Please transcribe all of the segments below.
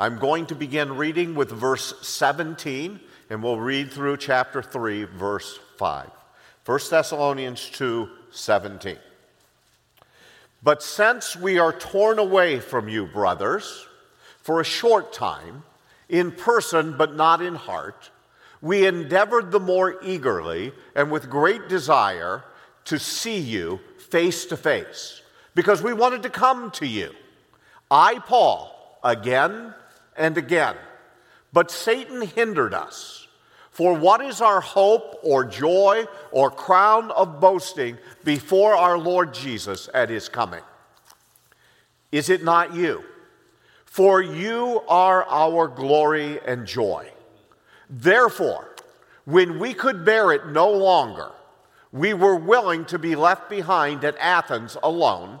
I'm going to begin reading with verse 17, and we'll read through chapter 3, verse 5. 1 Thessalonians 2 17. But since we are torn away from you, brothers, for a short time, in person but not in heart, we endeavored the more eagerly and with great desire to see you face to face, because we wanted to come to you. I, Paul, again and again, but Satan hindered us. For what is our hope or joy or crown of boasting before our Lord Jesus at his coming? Is it not you? For you are our glory and joy. Therefore, when we could bear it no longer, we were willing to be left behind at Athens alone,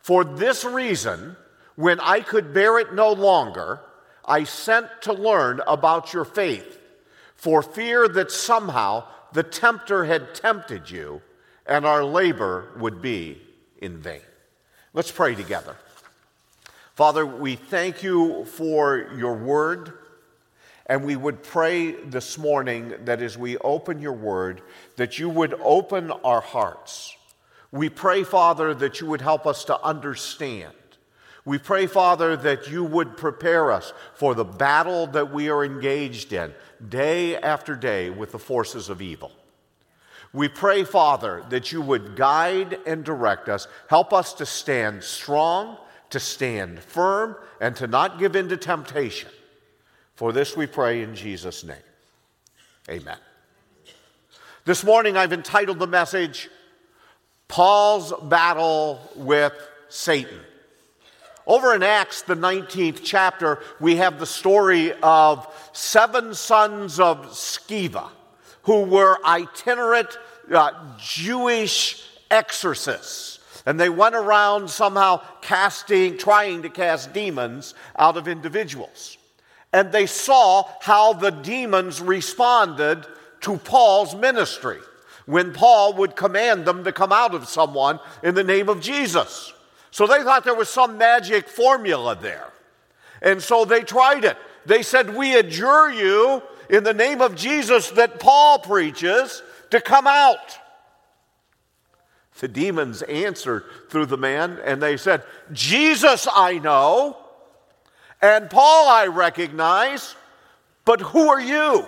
For this reason, when I could bear it no longer, I sent to learn about your faith, for fear that somehow the tempter had tempted you and our labor would be in vain. Let's pray together. Father, we thank you for your word, and we would pray this morning that as we open your word, that you would open our hearts. We pray, Father, that you would help us to understand we pray, Father, that you would prepare us for the battle that we are engaged in day after day with the forces of evil. We pray, Father, that you would guide and direct us, help us to stand strong, to stand firm, and to not give in to temptation. For this we pray in Jesus' name. Amen. This morning I've entitled the message, Paul's Battle with Satan. Over in Acts, the 19th chapter, we have the story of seven sons of Sceva who were itinerant uh, Jewish exorcists. And they went around somehow casting, trying to cast demons out of individuals. And they saw how the demons responded to Paul's ministry when Paul would command them to come out of someone in the name of Jesus. So they thought there was some magic formula there. And so they tried it. They said, We adjure you in the name of Jesus that Paul preaches to come out. The demons answered through the man and they said, Jesus I know, and Paul I recognize, but who are you?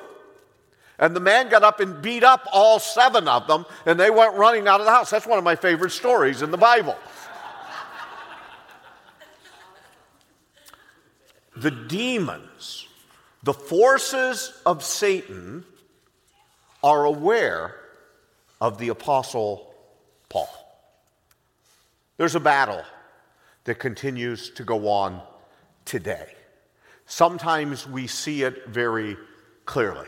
And the man got up and beat up all seven of them, and they went running out of the house. That's one of my favorite stories in the Bible. the demons, the forces of Satan, are aware of the Apostle Paul. There's a battle that continues to go on today. Sometimes we see it very clearly.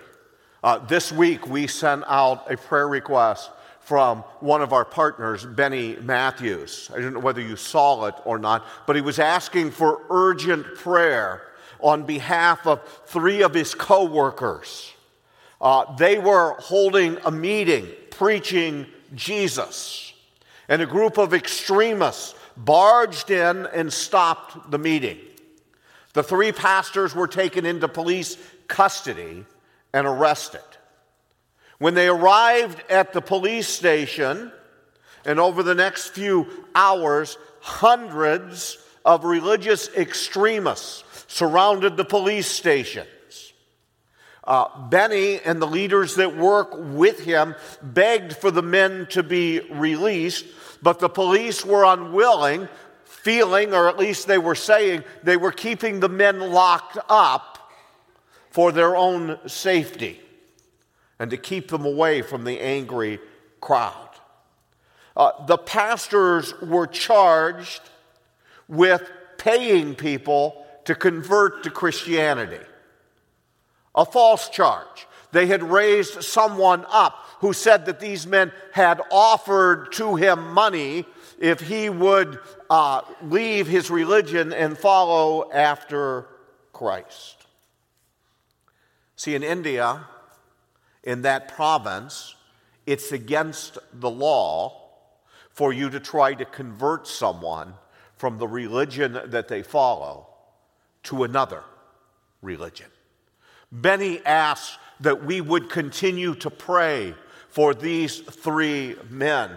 Uh, this week, we sent out a prayer request from one of our partners, Benny Matthews. I don't know whether you saw it or not, but he was asking for urgent prayer on behalf of three of his coworkers. Uh, they were holding a meeting preaching Jesus, and a group of extremists barged in and stopped the meeting. The three pastors were taken into police custody and arrested. When they arrived at the police station, and over the next few hours, hundreds of religious extremists surrounded the police stations. Uh, Benny and the leaders that work with him begged for the men to be released, but the police were unwilling, feeling, or at least they were saying, they were keeping the men locked up for their own safety and to keep them away from the angry crowd. Uh, the pastors were charged with paying people to convert to Christianity. A false charge. They had raised someone up who said that these men had offered to him money if he would uh, leave his religion and follow after Christ. See, in India, in that province, it's against the law for you to try to convert someone from the religion that they follow to another religion. Benny asks that we would continue to pray for these three men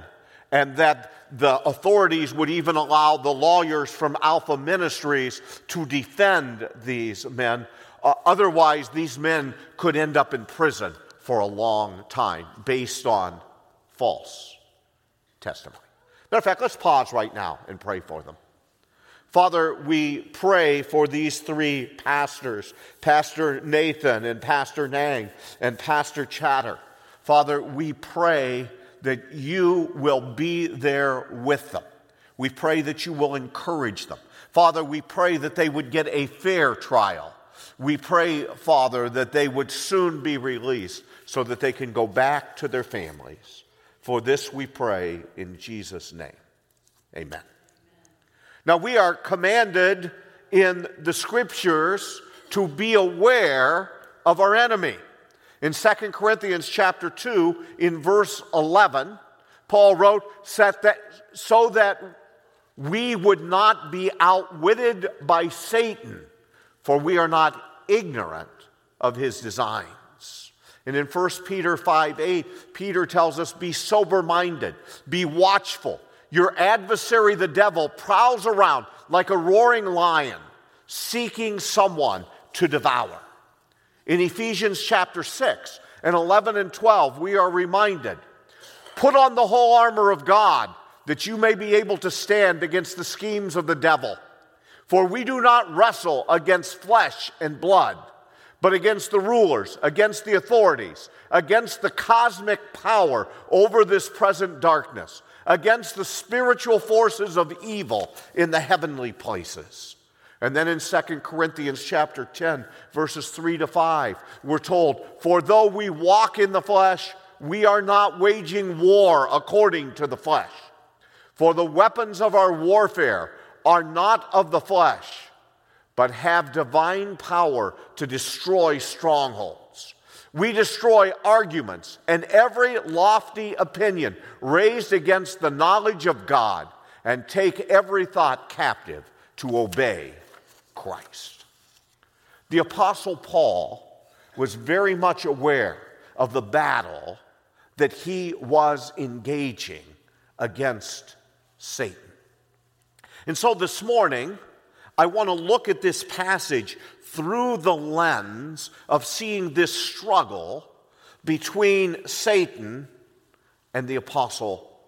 and that the authorities would even allow the lawyers from Alpha Ministries to defend these men. Uh, otherwise, these men could end up in prison for a long time based on false testimony. Matter of fact, let's pause right now and pray for them. Father, we pray for these three pastors, Pastor Nathan and Pastor Nang and Pastor Chatter. Father, we pray that you will be there with them. We pray that you will encourage them. Father, we pray that they would get a fair trial. We pray, Father, that they would soon be released so that they can go back to their families. For this we pray in Jesus' name. Amen. Now, we are commanded in the scriptures to be aware of our enemy. In 2 Corinthians chapter 2, in verse 11, Paul wrote, that, so that we would not be outwitted by Satan, for we are not ignorant of his designs. And in 1 Peter 5 8, Peter tells us, Be sober minded, be watchful. Your adversary, the devil, prowls around like a roaring lion, seeking someone to devour. In Ephesians chapter 6 and 11 and 12, we are reminded put on the whole armor of God that you may be able to stand against the schemes of the devil. For we do not wrestle against flesh and blood, but against the rulers, against the authorities, against the cosmic power over this present darkness, against the spiritual forces of evil in the heavenly places. And then in 2 Corinthians chapter 10, verses 3 to 5, we're told, For though we walk in the flesh, we are not waging war according to the flesh. For the weapons of our warfare are not of the flesh, but have divine power to destroy strongholds. We destroy arguments and every lofty opinion raised against the knowledge of God and take every thought captive to obey Christ. The Apostle Paul was very much aware of the battle that he was engaging against Satan. And so this morning, I want to look at this passage through the lens of seeing this struggle between Satan and the Apostle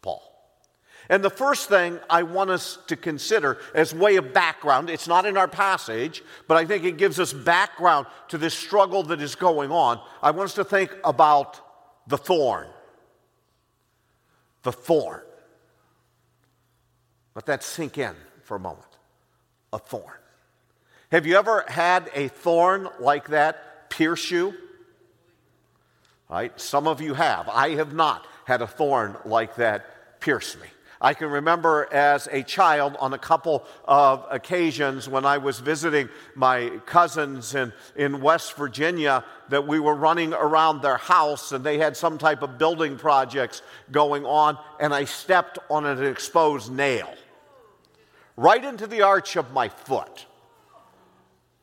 Paul. and the first thing I want us to consider as way of background, it's not in our passage, but I think it gives us background to this struggle that is going on. I want us to think about the thorn. The thorn. Let that sink in for a moment. A thorn. Have you ever had a thorn like that pierce you? Right? Some of you have. I have not had a thorn like that pierce me. I can remember as a child on a couple of occasions when I was visiting my cousins in, in West Virginia that we were running around their house and they had some type of building projects going on, and I stepped on an exposed nail right into the arch of my foot.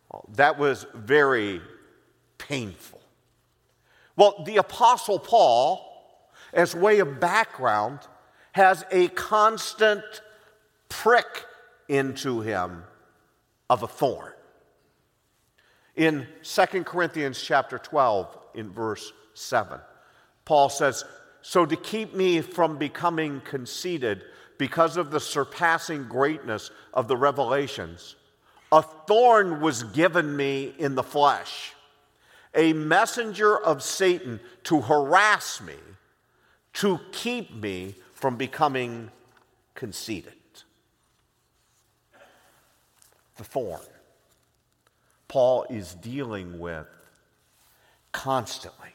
Well, that was very painful. Well, the Apostle Paul, as way of background, has a constant prick into him of a thorn. In 2 Corinthians chapter 12 in verse 7, Paul says, "So to keep me from becoming conceited because of the surpassing greatness of the revelations, a thorn was given me in the flesh, a messenger of Satan to harass me, to keep me from becoming conceited. The thorn. Paul is dealing with constantly.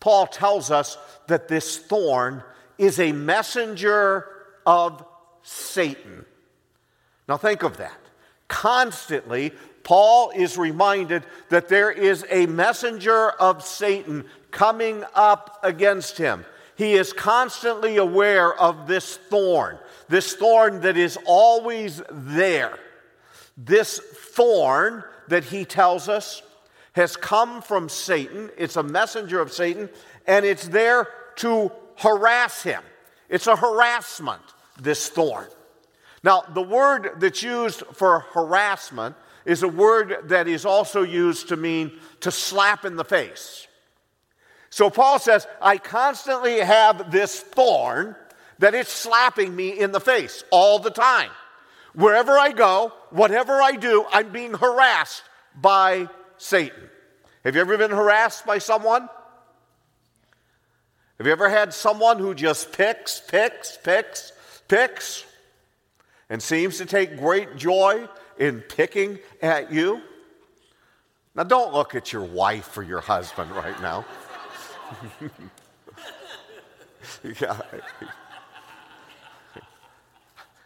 Paul tells us that this thorn is a messenger of Satan. Now, think of that. Constantly, Paul is reminded that there is a messenger of Satan coming up against him. He is constantly aware of this thorn, this thorn that is always there. This thorn that he tells us has come from Satan. It's a messenger of Satan, and it's there to harass him. It's a harassment, this thorn. Now, the word that's used for harassment is a word that is also used to mean to slap in the face. So Paul says, I constantly have this thorn that it's slapping me in the face all the time. Wherever I go, whatever I do, I'm being harassed by Satan. Have you ever been harassed by someone? Have you ever had someone who just picks, picks, picks, picks, and seems to take great joy in picking at you? Now, don't look at your wife or your husband right now.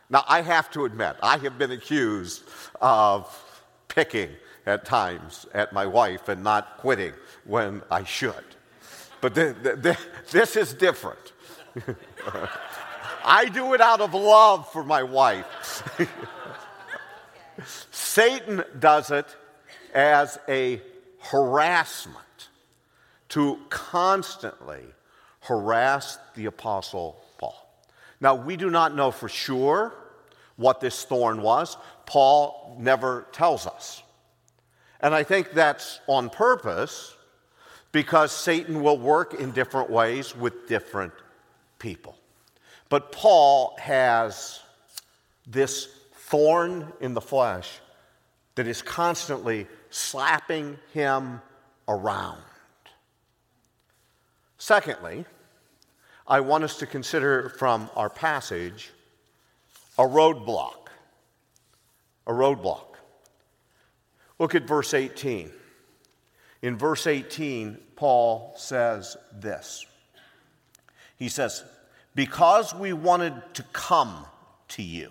Now, I have to admit, I have been accused of picking at times at my wife and not quitting when I should. But th- th- this is different. I do it out of love for my wife. Satan does it as a harassment to constantly harass the Apostle Paul. now, we do not know for sure what this thorn was. Paul never tells us. And I think that's on purpose because Satan will work in different ways with different people. But Paul has this thorn in the flesh that is constantly slapping him around. Secondly, I want us to consider from our passage a roadblock. A roadblock. Look at verse 18. In verse 18, Paul says this He says, Because we wanted to come to you.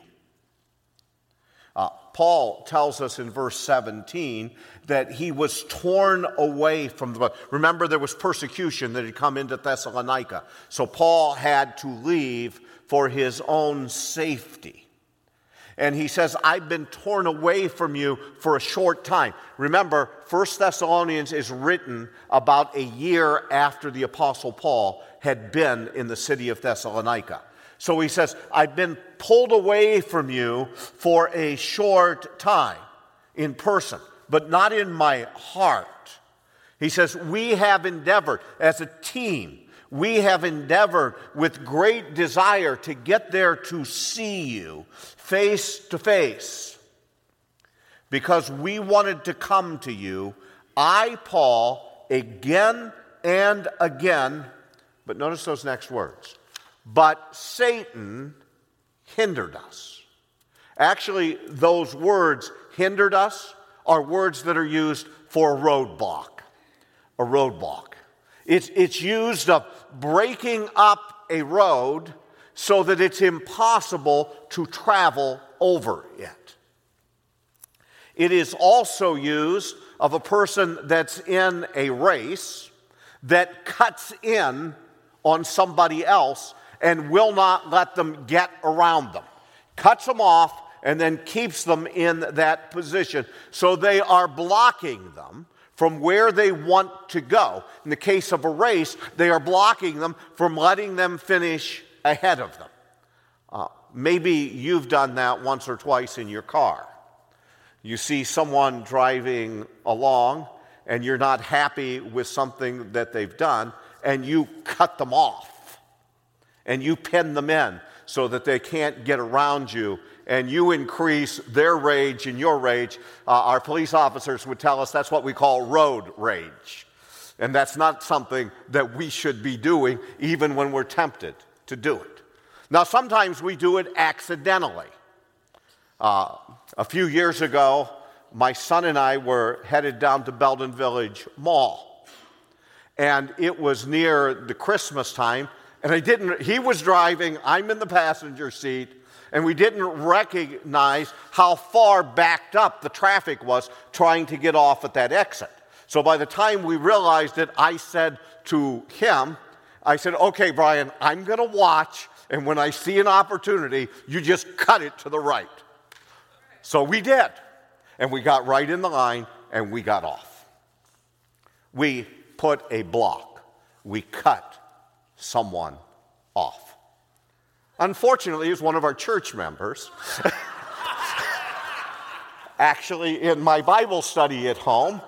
Uh, Paul tells us in verse 17 that he was torn away from the. Remember, there was persecution that had come into Thessalonica. So Paul had to leave for his own safety. And he says, I've been torn away from you for a short time. Remember, First Thessalonians is written about a year after the Apostle Paul had been in the city of Thessalonica. So he says, I've been pulled away from you for a short time in person, but not in my heart. He says, We have endeavored as a team, we have endeavored with great desire to get there to see you face to face. Because we wanted to come to you, I, Paul, again and again, but notice those next words but Satan hindered us. Actually, those words, hindered us, are words that are used for a roadblock. A roadblock. It's, it's used of breaking up a road so that it's impossible to travel over it. It is also used of a person that's in a race that cuts in on somebody else and will not let them get around them. Cuts them off and then keeps them in that position. So they are blocking them from where they want to go. In the case of a race, they are blocking them from letting them finish ahead of them. Uh, maybe you've done that once or twice in your car. You see someone driving along and you're not happy with something that they've done, and you cut them off and you pin them in so that they can't get around you and you increase their rage and your rage. Uh, our police officers would tell us that's what we call road rage. And that's not something that we should be doing even when we're tempted to do it. Now, sometimes we do it accidentally. Uh, a few years ago, my son and I were headed down to Belden Village Mall. And it was near the Christmas time. And I didn't, he was driving, I'm in the passenger seat, and we didn't recognize how far backed up the traffic was trying to get off at that exit. So by the time we realized it, I said to him, I said, okay, Brian, I'm going to watch, and when I see an opportunity, you just cut it to the right. So we did. And we got right in the line and we got off. We put a block, we cut someone off. Unfortunately, it was one of our church members. Actually, in my Bible study at home,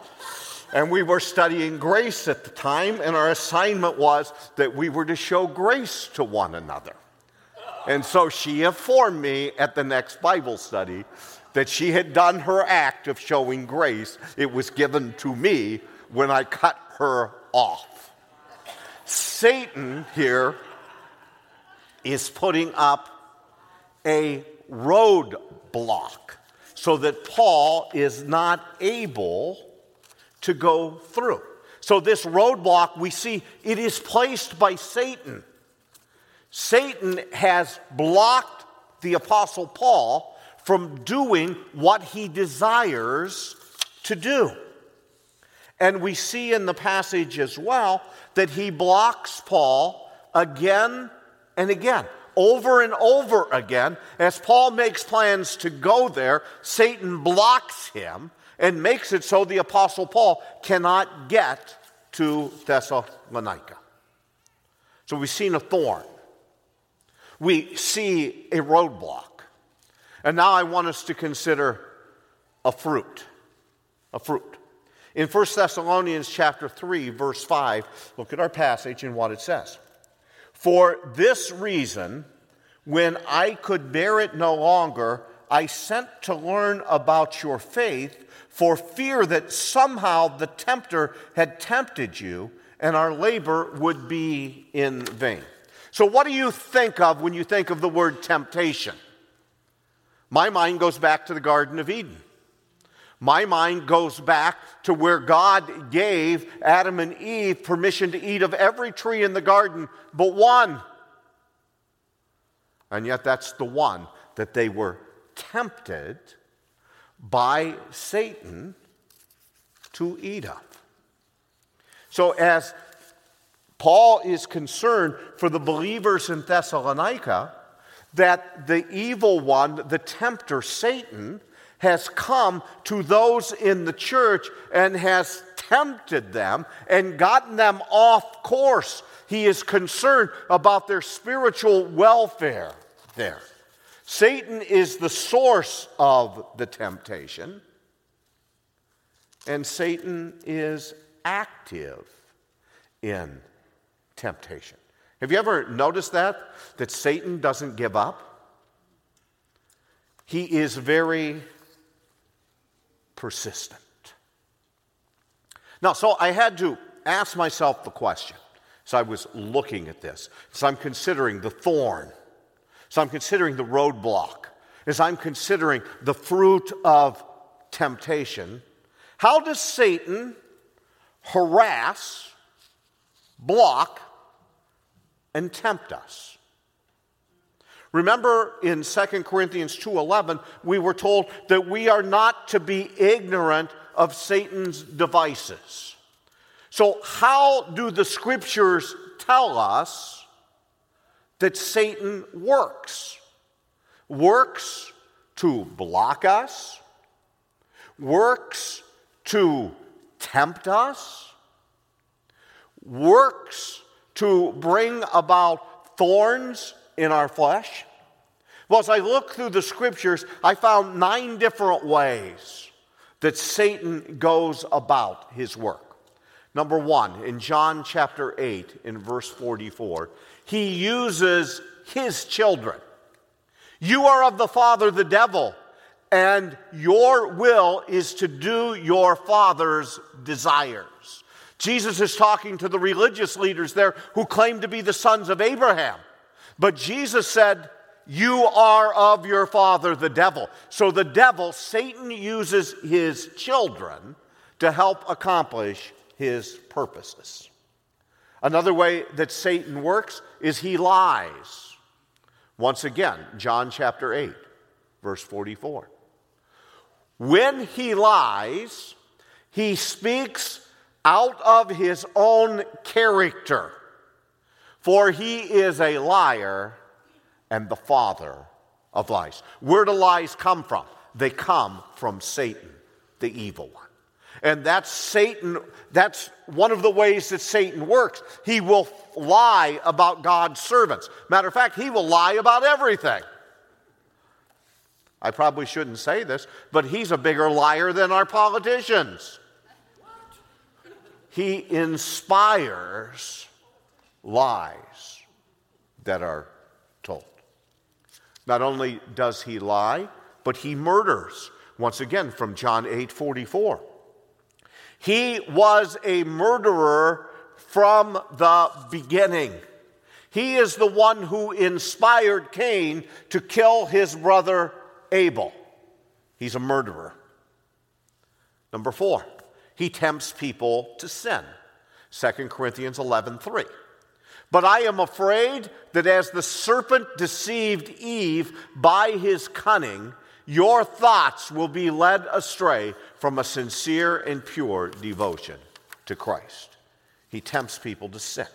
and we were studying grace at the time, and our assignment was that we were to show grace to one another. And so she informed me at the next Bible study that she had done her act of showing grace. It was given to me when I cut her off. Satan here is putting up a roadblock so that Paul is not able to go through. So, this roadblock, we see it is placed by Satan. Satan has blocked the Apostle Paul from doing what he desires to do. And we see in the passage as well that he blocks Paul again and again, over and over again. As Paul makes plans to go there, Satan blocks him and makes it so the Apostle Paul cannot get to Thessalonica. So we've seen a thorn, we see a roadblock. And now I want us to consider a fruit. A fruit. In 1 Thessalonians chapter 3 verse 5, look at our passage and what it says. For this reason, when I could bear it no longer, I sent to learn about your faith for fear that somehow the tempter had tempted you and our labor would be in vain. So, what do you think of when you think of the word temptation? My mind goes back to the Garden of Eden. My mind goes back to where God gave Adam and Eve permission to eat of every tree in the garden but one. And yet, that's the one that they were tempted by Satan to of. So, as Paul is concerned for the believers in Thessalonica, that the evil one, the tempter, Satan, has come to those in the church and has tempted them and gotten them off course. He is concerned about their spiritual welfare there. Satan is the source of the temptation, and Satan is active in temptation. Have you ever noticed that? That Satan doesn't give up? He is very persistent. Now, so I had to ask myself the question. So I was looking at this. So I'm considering the thorn. So I'm considering the roadblock. As I'm considering the fruit of temptation, how does Satan harass, block, and tempt us. Remember in 2 Corinthians 2:11 we were told that we are not to be ignorant of Satan's devices. So how do the scriptures tell us that Satan works? Works to block us, works to tempt us, works to bring about thorns in our flesh? Well, as I look through the scriptures, I found nine different ways that Satan goes about his work. Number one, in John chapter 8, in verse 44, he uses his children. You are of the father, the devil, and your will is to do your father's desires. Jesus is talking to the religious leaders there who claim to be the sons of Abraham. But Jesus said, You are of your father, the devil. So the devil, Satan, uses his children to help accomplish his purposes. Another way that Satan works is he lies. Once again, John chapter 8, verse 44. When he lies, he speaks out of his own character, for he is a liar and the father of lies. Where do lies come from? They come from Satan, the evil one. And that's Satan, that's one of the ways that Satan works. He will lie about God's servants. Matter of fact, he will lie about everything. I probably shouldn't say this, but he's a bigger liar than our politicians. He inspires lies that are told. Not only does he lie, but he murders. Once again, from John 8 44. He was a murderer from the beginning. He is the one who inspired Cain to kill his brother Abel. He's a murderer. Number four, he tempts people to sin. 2 Corinthians 11 3. But I am afraid that as the serpent deceived Eve by his cunning, your thoughts will be led astray from a sincere and pure devotion to Christ. He tempts people to sin.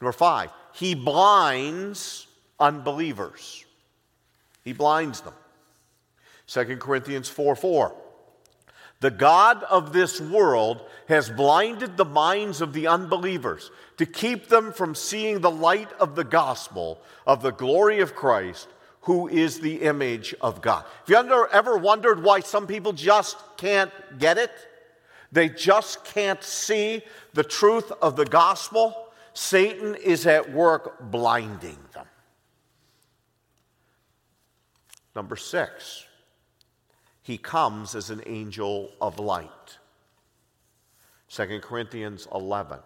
Number five, he blinds unbelievers. He blinds them. 2 Corinthians 4 4. The God of this world has blinded the minds of the unbelievers to keep them from seeing the light of the gospel of the glory of Christ, who is the image of God. Have you ever wondered why some people just can't get it? They just can't see the truth of the gospel. Satan is at work blinding them. Number six, he comes as an angel of light. 2 Corinthians 11,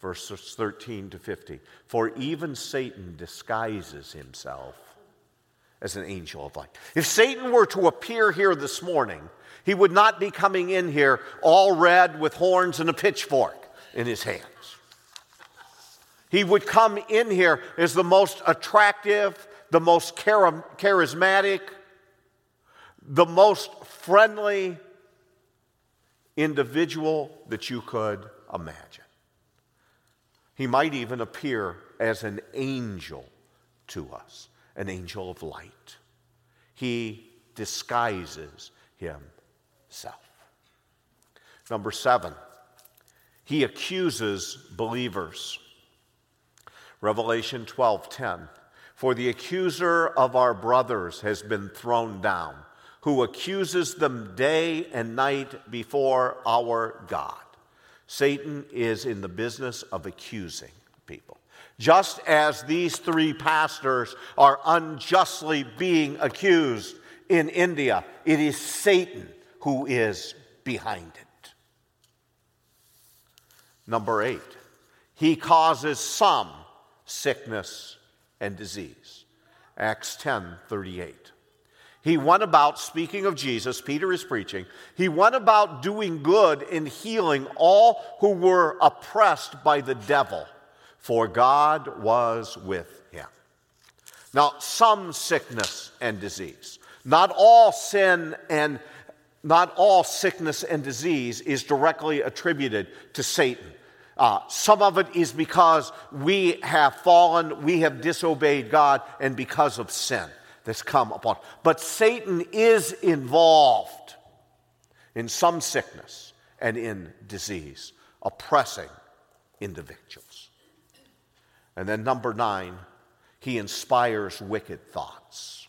verses 13 to 50. For even Satan disguises himself as an angel of light. If Satan were to appear here this morning, he would not be coming in here all red with horns and a pitchfork in his hands. He would come in here as the most attractive, the most charismatic, the most friendly individual that you could imagine. He might even appear as an angel to us, an angel of light. He disguises himself. Number seven, he accuses believers. Revelation 12:10 For the accuser of our brothers has been thrown down who accuses them day and night before our God. Satan is in the business of accusing people. Just as these three pastors are unjustly being accused in India, it is Satan who is behind it. Number eight, he causes some sickness and disease. Acts 10 38. He went about, speaking of Jesus, Peter is preaching, he went about doing good and healing all who were oppressed by the devil, for God was with him. Now, some sickness and disease, not all sin and not all sickness and disease is directly attributed to Satan. Uh, some of it is because we have fallen, we have disobeyed God, and because of sin that's come upon. But Satan is involved in some sickness and in disease, oppressing individuals. And then, number nine, he inspires wicked thoughts.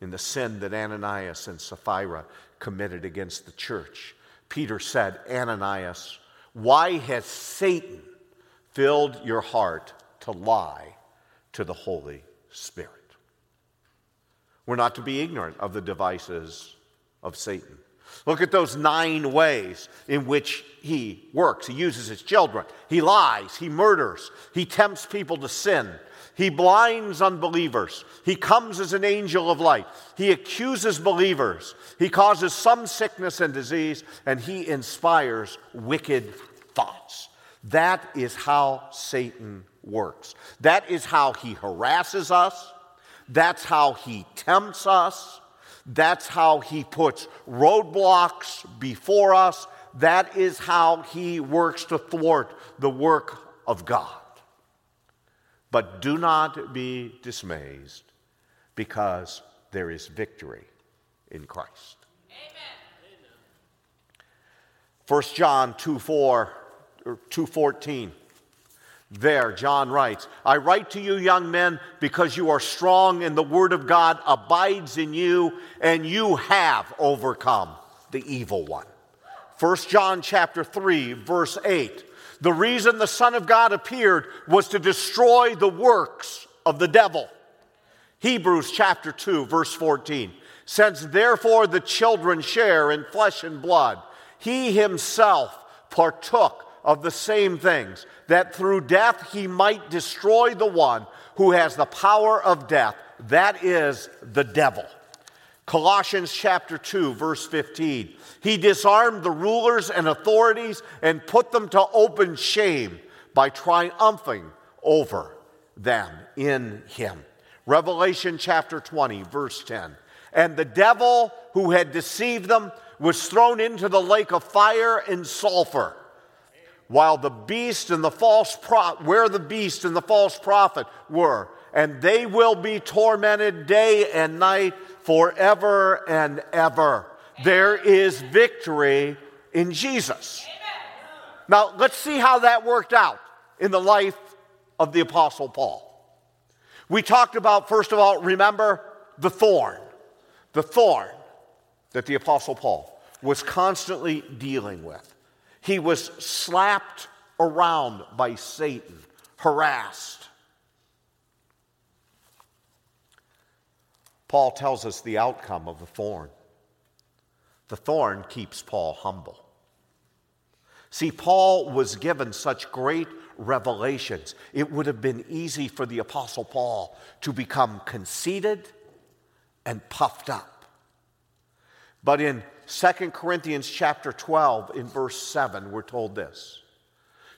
In the sin that Ananias and Sapphira committed against the church, Peter said, Ananias, why has Satan filled your heart to lie to the Holy Spirit? We're not to be ignorant of the devices of Satan. Look at those nine ways in which he works. He uses his children. He lies. He murders. He tempts people to sin. He blinds unbelievers. He comes as an angel of light. He accuses believers. He causes some sickness and disease, and he inspires wicked thoughts. That is how Satan works. That is how he harasses us. That's how he tempts us. That's how he puts roadblocks before us. That is how he works to thwart the work of God. But do not be dismayed because there is victory in Christ. Amen. 1 John 2 4 or 214. There, John writes, I write to you, young men, because you are strong and the word of God abides in you, and you have overcome the evil one. 1 John chapter 3, verse 8. The reason the Son of God appeared was to destroy the works of the devil. Hebrews chapter 2, verse 14. Since therefore the children share in flesh and blood, he himself partook of the same things, that through death he might destroy the one who has the power of death, that is the devil. Colossians chapter 2, verse 15. He disarmed the rulers and authorities and put them to open shame by triumphing over them in him. Revelation chapter 20, verse 10. And the devil who had deceived them was thrown into the lake of fire and sulfur. While the beast and the false prophet, where the beast and the false prophet were, and they will be tormented day and night forever and ever. There is victory in Jesus. Now, let's see how that worked out in the life of the Apostle Paul. We talked about, first of all, remember the thorn. The thorn that the Apostle Paul was constantly dealing with. He was slapped around by Satan, harassed. Paul tells us the outcome of the thorn. The thorn keeps Paul humble. See, Paul was given such great revelations. It would have been easy for the Apostle Paul to become conceited and puffed up. But in 2 Corinthians chapter 12, in verse 7, we're told this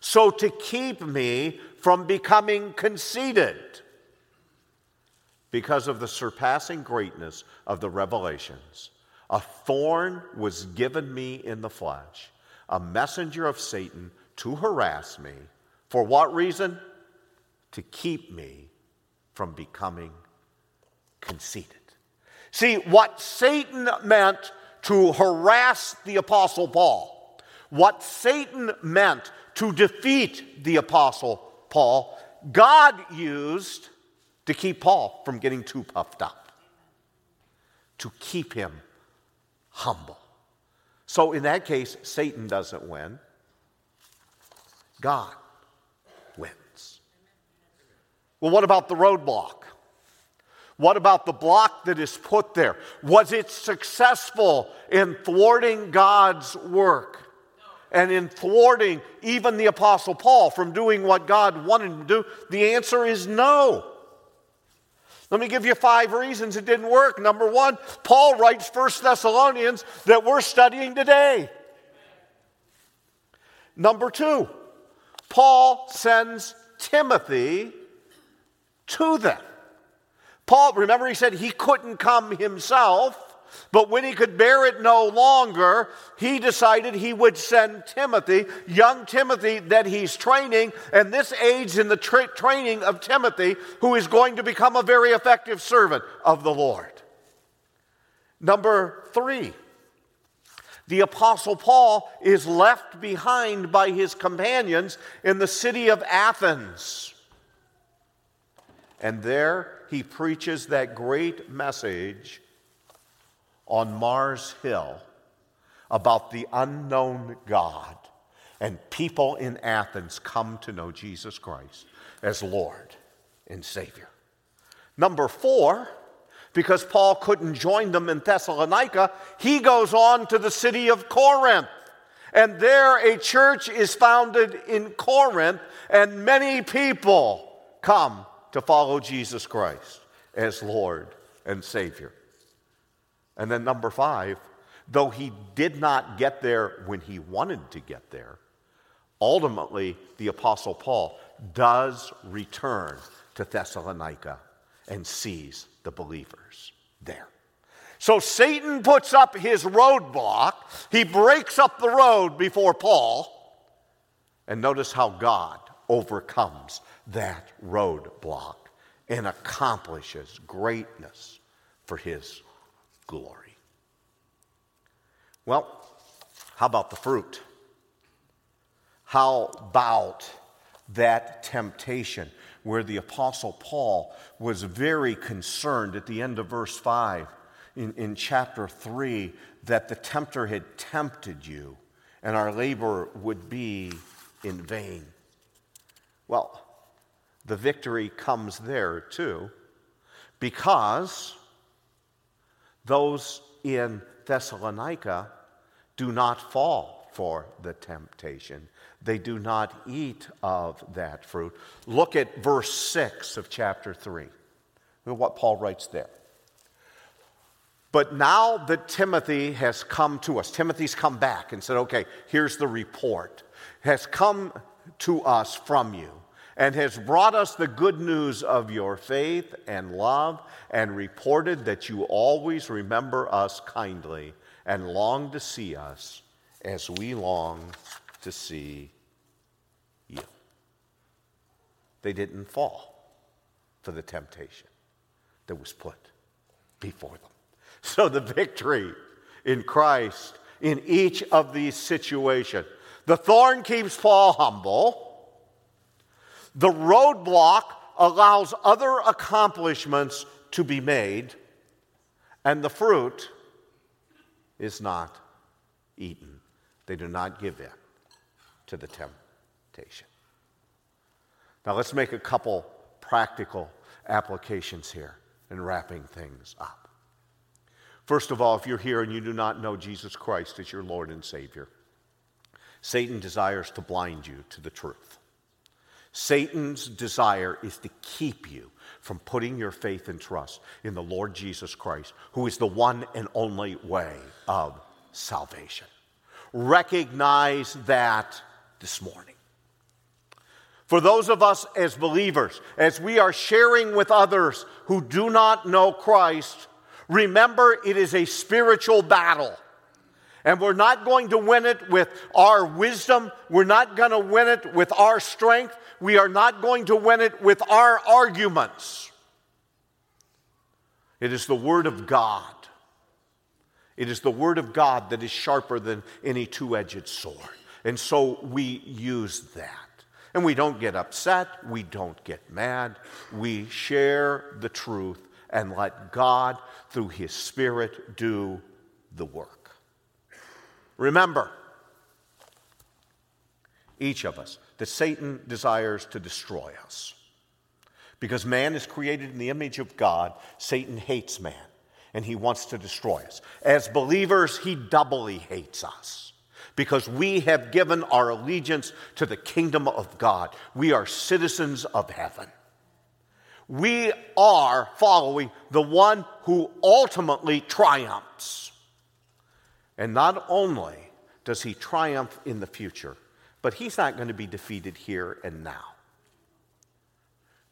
So to keep me from becoming conceited, because of the surpassing greatness of the revelations, a thorn was given me in the flesh, a messenger of Satan to harass me. For what reason? To keep me from becoming conceited. See, what Satan meant to harass the Apostle Paul, what Satan meant to defeat the Apostle Paul, God used to keep Paul from getting too puffed up, to keep him humble. So, in that case, Satan doesn't win, God wins. Well, what about the roadblock? What about the block that is put there? Was it successful in thwarting God's work? And in thwarting even the Apostle Paul from doing what God wanted him to do? The answer is no. Let me give you five reasons it didn't work. Number one, Paul writes First Thessalonians that we're studying today. Number two, Paul sends Timothy to them. Paul, remember, he said he couldn't come himself. But when he could bear it no longer, he decided he would send Timothy, young Timothy that he's training, and this aids in the tra- training of Timothy, who is going to become a very effective servant of the Lord. Number three, the Apostle Paul is left behind by his companions in the city of Athens. And there he preaches that great message on Mars Hill about the unknown God, and people in Athens come to know Jesus Christ as Lord and Savior. Number four, because Paul couldn't join them in Thessalonica, he goes on to the city of Corinth. And there a church is founded in Corinth, and many people come to follow Jesus Christ as Lord and Savior. And then, number five, though he did not get there when he wanted to get there, ultimately, the Apostle Paul does return to Thessalonica and sees the believers there. So Satan puts up his roadblock, he breaks up the road before Paul, and notice how God overcomes that roadblock and accomplishes greatness for his glory. Well, how about the fruit? How about that temptation where the Apostle Paul was very concerned at the end of verse 5 in, in chapter 3 that the tempter had tempted you and our labor would be in vain? Well, the victory comes there too because those in Thessalonica do not fall for the temptation. They do not eat of that fruit. Look at verse 6 of chapter 3. What Paul writes there. But now that Timothy has come to us, Timothy's come back and said, okay, here's the report, has come to us from you and has brought us the good news of your faith and love and reported that you always remember us kindly and long to see us as we long to see you. They didn't fall for the temptation that was put before them. So the victory in Christ in each of these situations. The thorn keeps Paul humble. The roadblock allows other accomplishments to be made, and the fruit is not eaten. They do not give in to the temptation. Now, let's make a couple practical applications here in wrapping things up. First of all, if you're here and you do not know Jesus Christ as your Lord and Savior, Satan desires to blind you to the truth. Satan's desire is to keep you from putting your faith and trust in the Lord Jesus Christ, who is the one and only way of salvation. Recognize that this morning. For those of us as believers, as we are sharing with others who do not know Christ, remember it is a spiritual battle. And we're not going to win it with our wisdom. We're not going to win it with our strength. We are not going to win it with our arguments. It is the Word of God. It is the Word of God that is sharper than any two edged sword. And so we use that. And we don't get upset. We don't get mad. We share the truth and let God, through His Spirit, do the work. Remember, each of us, that Satan desires to destroy us. Because man is created in the image of God, Satan hates man and he wants to destroy us. As believers, he doubly hates us because we have given our allegiance to the kingdom of God. We are citizens of heaven. We are following the one who ultimately triumphs. And not only does he triumph in the future, but he's not going to be defeated here and now.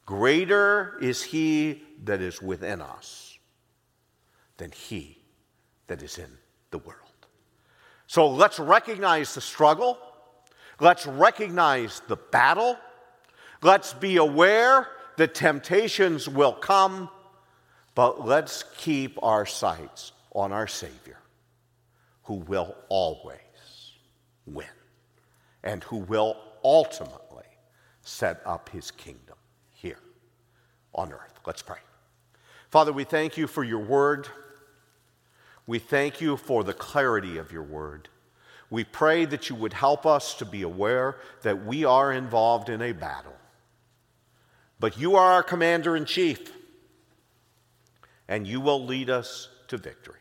Greater is he that is within us than he that is in the world. So let's recognize the struggle. Let's recognize the battle. Let's be aware that temptations will come, but let's keep our sights on our Savior, who will always win and who will ultimately set up his kingdom here on earth. Let's pray. Father, we thank you for your word. We thank you for the clarity of your word. We pray that you would help us to be aware that we are involved in a battle. But you are our commander in chief, and you will lead us to victory.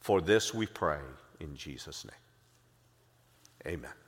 For this we pray in Jesus' name. Amen.